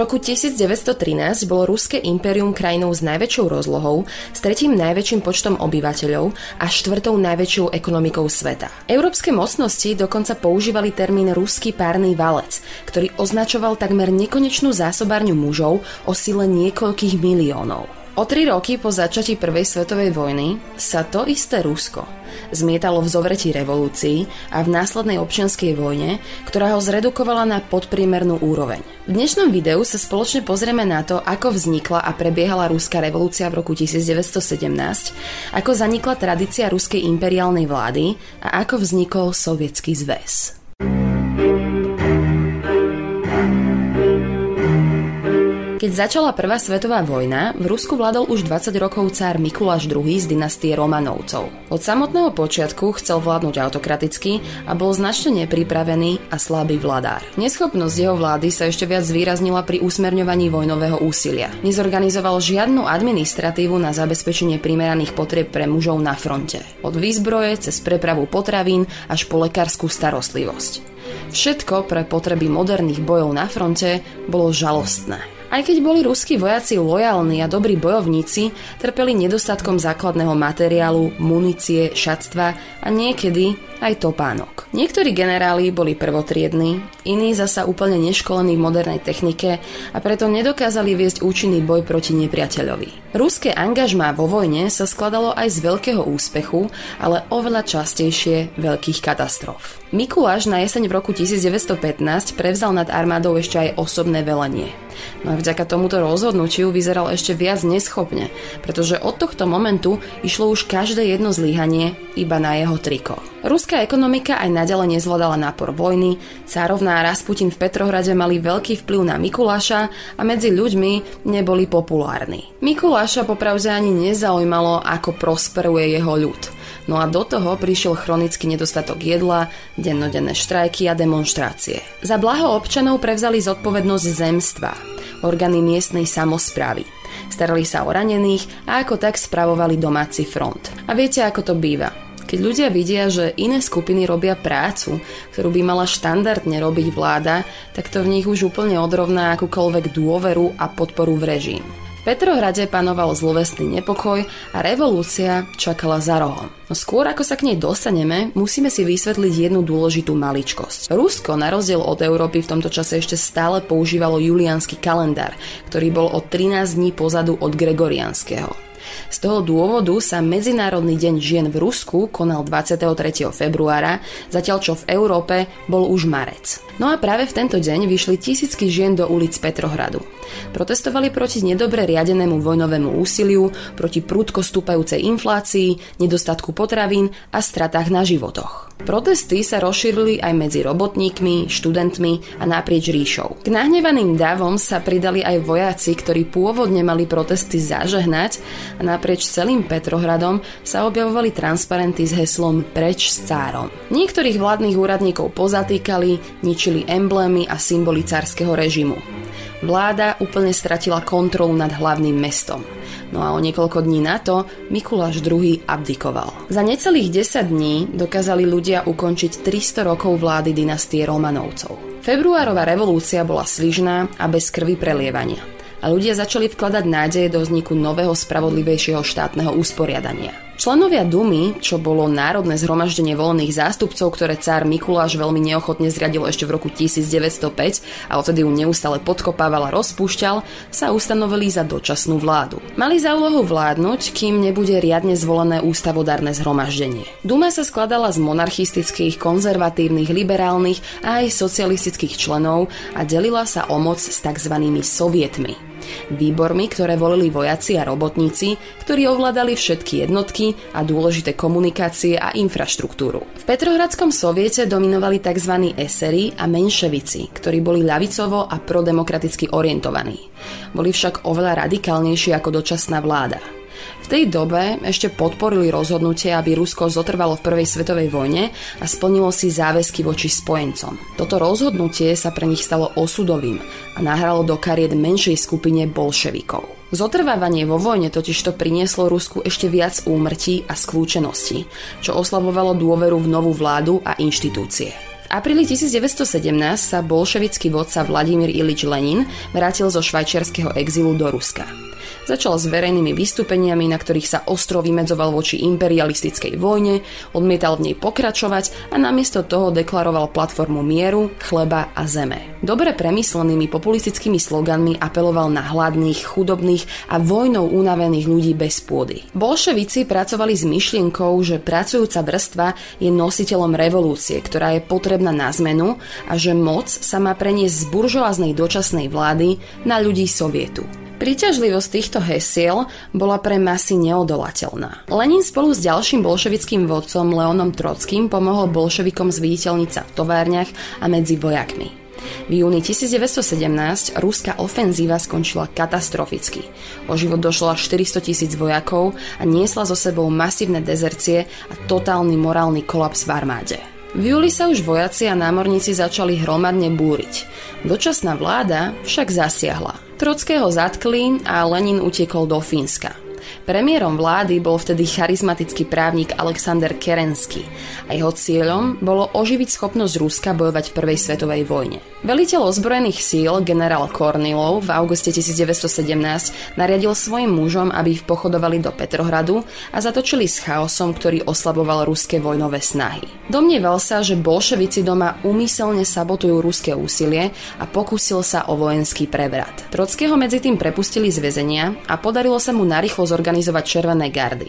Roku 1913 bolo Ruské impérium krajinou s najväčšou rozlohou, s tretím najväčším počtom obyvateľov a štvrtou najväčšou ekonomikou sveta. Európske mocnosti dokonca používali termín ruský párny valec, ktorý označoval takmer nekonečnú zásobárňu mužov o sile niekoľkých miliónov. O tri roky po začatí Prvej svetovej vojny sa to isté Rusko zmietalo v zovretí revolúcií a v následnej občianskej vojne, ktorá ho zredukovala na podpriemernú úroveň. V dnešnom videu sa spoločne pozrieme na to, ako vznikla a prebiehala ruská revolúcia v roku 1917, ako zanikla tradícia ruskej imperiálnej vlády a ako vznikol Sovietský zväz. Keď začala Prvá svetová vojna, v Rusku vládol už 20 rokov cár Mikuláš II z dynastie Romanovcov. Od samotného počiatku chcel vládnuť autokraticky a bol značne nepripravený a slabý vladár. Neschopnosť jeho vlády sa ešte viac zvýraznila pri usmerňovaní vojnového úsilia. Nezorganizoval žiadnu administratívu na zabezpečenie primeraných potrieb pre mužov na fronte. Od výzbroje cez prepravu potravín až po lekárskú starostlivosť. Všetko pre potreby moderných bojov na fronte bolo žalostné. Aj keď boli ruskí vojaci lojálni a dobrí bojovníci, trpeli nedostatkom základného materiálu, munície, šatstva a niekedy aj topánok. Niektorí generáli boli prvotriední, iní zasa úplne neškolení v modernej technike a preto nedokázali viesť účinný boj proti nepriateľovi. Ruské angažmá vo vojne sa skladalo aj z veľkého úspechu, ale oveľa častejšie veľkých katastrof. Mikuláš na jeseň v roku 1915 prevzal nad armádou ešte aj osobné velenie. No a vďaka tomuto rozhodnutiu vyzeral ešte viac neschopne, pretože od tohto momentu išlo už každé jedno zlíhanie iba na jeho triko. Ruská ekonomika aj naďalej nezvládala nápor vojny, cárovná a Rasputin v Petrohrade mali veľký vplyv na Mikuláša a medzi ľuďmi neboli populárni. Mikuláša popravde ani nezaujímalo, ako prosperuje jeho ľud. No a do toho prišiel chronický nedostatok jedla, dennodenné štrajky a demonstrácie. Za blaho občanov prevzali zodpovednosť zemstva, orgány miestnej samozprávy. Starali sa o ranených a ako tak spravovali domáci front. A viete, ako to býva. Keď ľudia vidia, že iné skupiny robia prácu, ktorú by mala štandardne robiť vláda, tak to v nich už úplne odrovná akúkoľvek dôveru a podporu v režim. V Petrohrade panoval zlovestný nepokoj a revolúcia čakala za rohom. No skôr ako sa k nej dostaneme, musíme si vysvetliť jednu dôležitú maličkosť. Rusko, na rozdiel od Európy, v tomto čase ešte stále používalo juliánsky kalendár, ktorý bol o 13 dní pozadu od gregoriánskeho. Z toho dôvodu sa Medzinárodný deň žien v Rusku konal 23. februára, zatiaľ čo v Európe bol už marec. No a práve v tento deň vyšli tisícky žien do ulic Petrohradu. Protestovali proti nedobre riadenému vojnovému úsiliu, proti prúdko stúpajúcej inflácii, nedostatku potravín a stratách na životoch. Protesty sa rozšírili aj medzi robotníkmi, študentmi a naprieč ríšou. K nahnevaným davom sa pridali aj vojaci, ktorí pôvodne mali protesty zažehnať a naprieč celým Petrohradom sa objavovali transparenty s heslom Preč s cárom. Niektorých vládnych úradníkov pozatýkali, ničili emblémy a symboly cárskeho režimu. Vláda úplne stratila kontrolu nad hlavným mestom. No a o niekoľko dní na to Mikuláš II abdikoval. Za necelých 10 dní dokázali ľudia ukončiť 300 rokov vlády dynastie Romanovcov. Februárová revolúcia bola svižná a bez krvi prelievania a ľudia začali vkladať nádeje do vzniku nového spravodlivejšieho štátneho usporiadania. Členovia Dumy, čo bolo národné zhromaždenie voľných zástupcov, ktoré cár Mikuláš veľmi neochotne zriadil ešte v roku 1905 a odtedy ju neustále podkopával a rozpúšťal, sa ustanovili za dočasnú vládu. Mali za úlohu vládnuť, kým nebude riadne zvolené ústavodárne zhromaždenie. Duma sa skladala z monarchistických, konzervatívnych, liberálnych a aj socialistických členov a delila sa o moc s tzv. sovietmi. Výbormi, ktoré volili vojaci a robotníci, ktorí ovládali všetky jednotky a dôležité komunikácie a infraštruktúru. V Petrohradskom soviete dominovali tzv. esery a menševici, ktorí boli ľavicovo a prodemokraticky orientovaní. Boli však oveľa radikálnejší ako dočasná vláda. V tej dobe ešte podporili rozhodnutie, aby Rusko zotrvalo v Prvej svetovej vojne a splnilo si záväzky voči spojencom. Toto rozhodnutie sa pre nich stalo osudovým a nahralo do kariet menšej skupine bolševikov. Zotrvávanie vo vojne totižto prinieslo Rusku ešte viac úmrtí a skľúčenosti, čo oslabovalo dôveru v novú vládu a inštitúcie apríli 1917 sa bolševický vodca Vladimír Ilič Lenin vrátil zo švajčiarského exilu do Ruska. Začal s verejnými vystúpeniami, na ktorých sa ostro vymedzoval voči imperialistickej vojne, odmietal v nej pokračovať a namiesto toho deklaroval platformu mieru, chleba a zeme. Dobre premyslenými populistickými sloganmi apeloval na hladných, chudobných a vojnou unavených ľudí bez pôdy. Bolševici pracovali s myšlienkou, že pracujúca vrstva je nositeľom revolúcie, ktorá je potrebná na zmenu a že moc sa má preniesť z buržoáznej dočasnej vlády na ľudí sovietu. Príťažlivosť týchto hesiel bola pre masy neodolateľná. Lenin spolu s ďalším bolševickým vodcom Leonom Trockým pomohol bolševikom zviditeľniť sa v továrniach a medzi vojakmi. V júni 1917 ruská ofenzíva skončila katastroficky. O život došlo až 400 tisíc vojakov a niesla so sebou masívne dezercie a totálny morálny kolaps v armáde. V júli sa už vojaci a námorníci začali hromadne búriť. Dočasná vláda však zasiahla. Trockého zatkli a Lenin utekol do Fínska. Premiérom vlády bol vtedy charizmatický právnik Alexander Kerensky a jeho cieľom bolo oživiť schopnosť Ruska bojovať v Prvej svetovej vojne. Veliteľ ozbrojených síl generál Kornilov v auguste 1917 nariadil svojim mužom, aby ich pochodovali do Petrohradu a zatočili s chaosom, ktorý oslaboval ruské vojnové snahy. Domnieval sa, že bolševici doma úmyselne sabotujú ruské úsilie a pokúsil sa o vojenský prevrat. Trockého medzi tým prepustili z väzenia a podarilo sa mu narýchlo zorganizovať červené gardy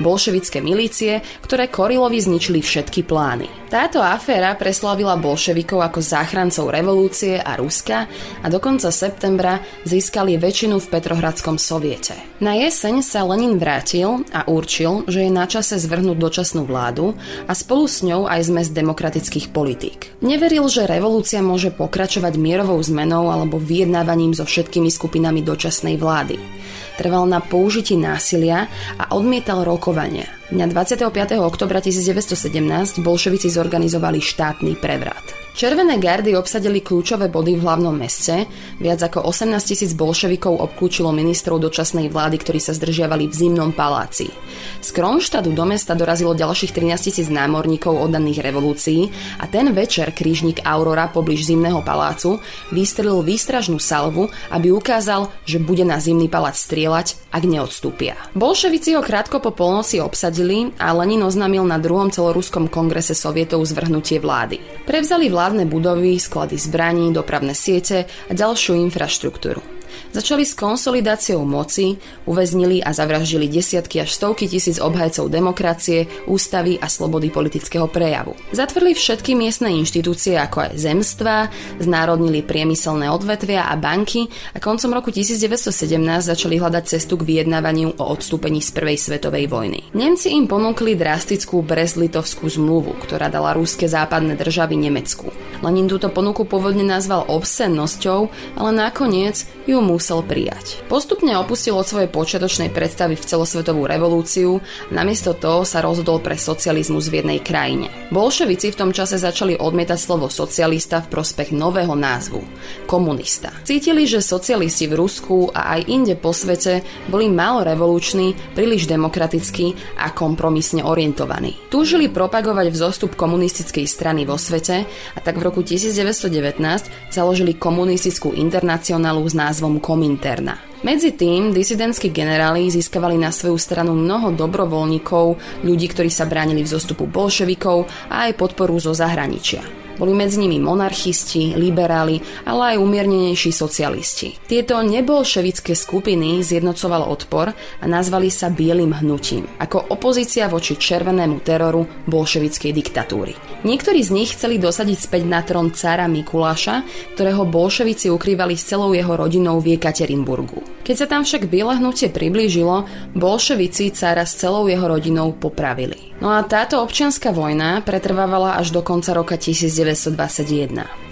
bolševické milície, ktoré Korilovi zničili všetky plány. Táto aféra preslávila bolševikov ako záchrancov revolúcie a Ruska a do konca septembra získali väčšinu v Petrohradskom soviete. Na jeseň sa Lenin vrátil a určil, že je na čase zvrhnúť dočasnú vládu a spolu s ňou aj zmes demokratických politík. Neveril, že revolúcia môže pokračovať mierovou zmenou alebo vyjednávaním so všetkými skupinami dočasnej vlády trval na použití násilia a odmietal rokovania. Dňa 25. oktobra 1917 bolševici zorganizovali štátny prevrat. Červené gardy obsadili kľúčové body v hlavnom meste, viac ako 18 tisíc bolševikov obklúčilo ministrov dočasnej vlády, ktorí sa zdržiavali v zimnom paláci. Z Kronštadu do mesta dorazilo ďalších 13 tisíc námorníkov oddaných revolúcií a ten večer krížnik Aurora poblíž zimného palácu vystrelil výstražnú salvu, aby ukázal, že bude na zimný palác strieľať, ak neodstúpia. Bolševici ho krátko po polnoci obsadili a Lenin oznámil na druhom celoruskom kongrese sovietov zvrhnutie vlády. Prevzali vládne budovy, sklady zbraní, dopravné siete a ďalšiu infraštruktúru. Začali s konsolidáciou moci, uväznili a zavraždili desiatky až stovky tisíc obhajcov demokracie, ústavy a slobody politického prejavu. Zatvorili všetky miestne inštitúcie ako aj zemstva, znárodnili priemyselné odvetvia a banky a koncom roku 1917 začali hľadať cestu k vyjednávaniu o odstúpení z Prvej svetovej vojny. Nemci im ponúkli drastickú Brest-Litovskú zmluvu, ktorá dala rúske západné državy Nemecku. Lenin túto ponuku pôvodne nazval obscennosťou, ale nakoniec ju musel prijať. Postupne opustil od svojej počiatočnej predstavy v celosvetovú revolúciu namiesto toho sa rozhodol pre socializmus v jednej krajine. Bolševici v tom čase začali odmietať slovo socialista v prospech nového názvu – komunista. Cítili, že socialisti v Rusku a aj inde po svete boli málo revoluční, príliš demokratickí a kompromisne orientovaní. Túžili propagovať vzostup komunistickej strany vo svete a tak v roku 1919 založili komunistickú internacionálu s názvom Komunista Kominterna. Medzi tým disidentskí generáli získavali na svoju stranu mnoho dobrovoľníkov, ľudí, ktorí sa bránili v zostupu bolševikov a aj podporu zo zahraničia. Boli medzi nimi monarchisti, liberáli, ale aj umiernenejší socialisti. Tieto nebolševické skupiny zjednocoval odpor a nazvali sa Bielým hnutím, ako opozícia voči červenému teroru bolševickej diktatúry. Niektorí z nich chceli dosadiť späť na trón cara Mikuláša, ktorého bolševici ukrývali s celou jeho rodinou v Jekaterinburgu. Keď sa tam však biele hnutie priblížilo, bolševici cara s celou jeho rodinou popravili. No a táto občianská vojna pretrvávala až do konca roka 1921.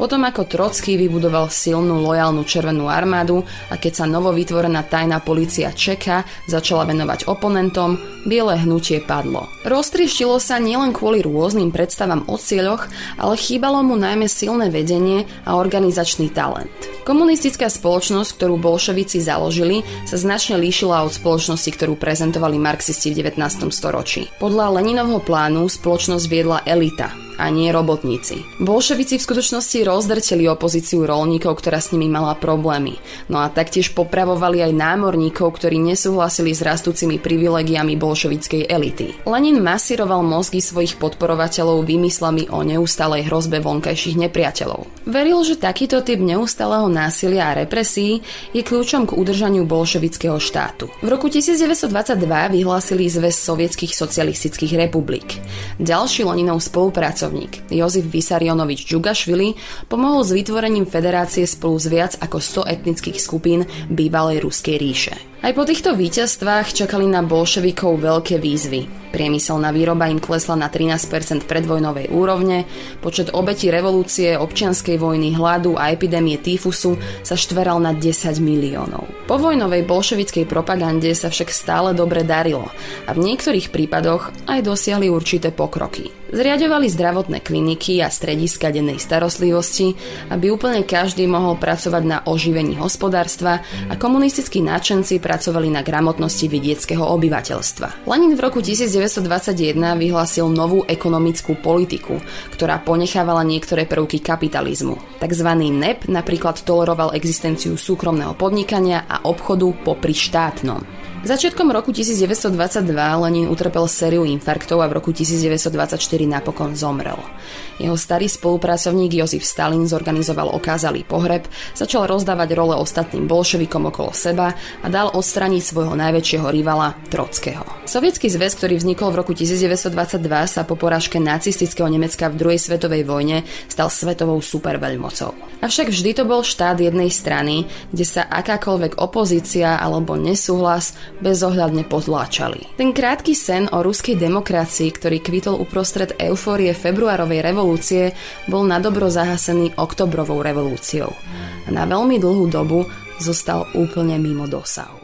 Potom ako Trocký vybudoval silnú lojálnu červenú armádu a keď sa novo vytvorená tajná policia Čeka začala venovať oponentom, biele hnutie padlo. Roztrieštilo sa nielen kvôli rôznym predstavám o cieľoch, ale chýbalo mu najmä silné vedenie a organizačný talent. Komunistická spoločnosť, ktorú bolševici založili, sa značne líšila od spoločnosti, ktorú prezentovali marxisti v 19. storočí. Podľa Leninovho plánu spoločnosť viedla elita, a nie robotníci. Bolševici v skutočnosti rozdrteli opozíciu rolníkov, ktorá s nimi mala problémy. No a taktiež popravovali aj námorníkov, ktorí nesúhlasili s rastúcimi privilegiami bolševickej elity. Lenin masíroval mozgy svojich podporovateľov výmyslami o neustálej hrozbe vonkajších nepriateľov. Veril, že takýto typ neustáleho násilia a represí je kľúčom k udržaniu bolševického štátu. V roku 1922 vyhlásili zväz sovietských socialistických republik. Ďalší Leninov spolupracovník pracovník Jozif Vysarionovič Džugašvili pomohol s vytvorením federácie spolu s viac ako 100 etnických skupín bývalej Ruskej ríše. Aj po týchto víťazstvách čakali na bolševikov veľké výzvy. Priemyselná výroba im klesla na 13% predvojnovej úrovne, počet obetí revolúcie, občianskej vojny, hladu a epidémie týfusu sa štveral na 10 miliónov. Po vojnovej bolševickej propagande sa však stále dobre darilo a v niektorých prípadoch aj dosiahli určité pokroky. Zriadovali zdravotné kliniky a strediska dennej starostlivosti, aby úplne každý mohol pracovať na oživení hospodárstva a komunistickí náčenci pracovali na gramotnosti vidieckého obyvateľstva. Lenin v roku 1921 vyhlásil novú ekonomickú politiku, ktorá ponechávala niektoré prvky kapitalizmu. Takzvaný NEP napríklad toleroval existenciu súkromného podnikania a obchodu popri štátnom. Začiatkom roku 1922 Lenin utrpel sériu infarktov a v roku 1924 napokon zomrel. Jeho starý spolupracovník Jozif Stalin zorganizoval okázalý pohreb, začal rozdávať role ostatným bolševikom okolo seba a dal odstraniť svojho najväčšieho rivala Trockého. Sovietský zväz, ktorý vznikol v roku 1922, sa po porážke nacistického Nemecka v druhej svetovej vojne stal svetovou superveľmocou. Avšak vždy to bol štát jednej strany, kde sa akákoľvek opozícia alebo nesúhlas bezohľadne potláčali. Ten krátky sen o ruskej demokracii, ktorý kvitol uprostred eufórie februárovej revolúcie, bol na dobro zahasený oktobrovou revolúciou. A na veľmi dlhú dobu zostal úplne mimo dosahu.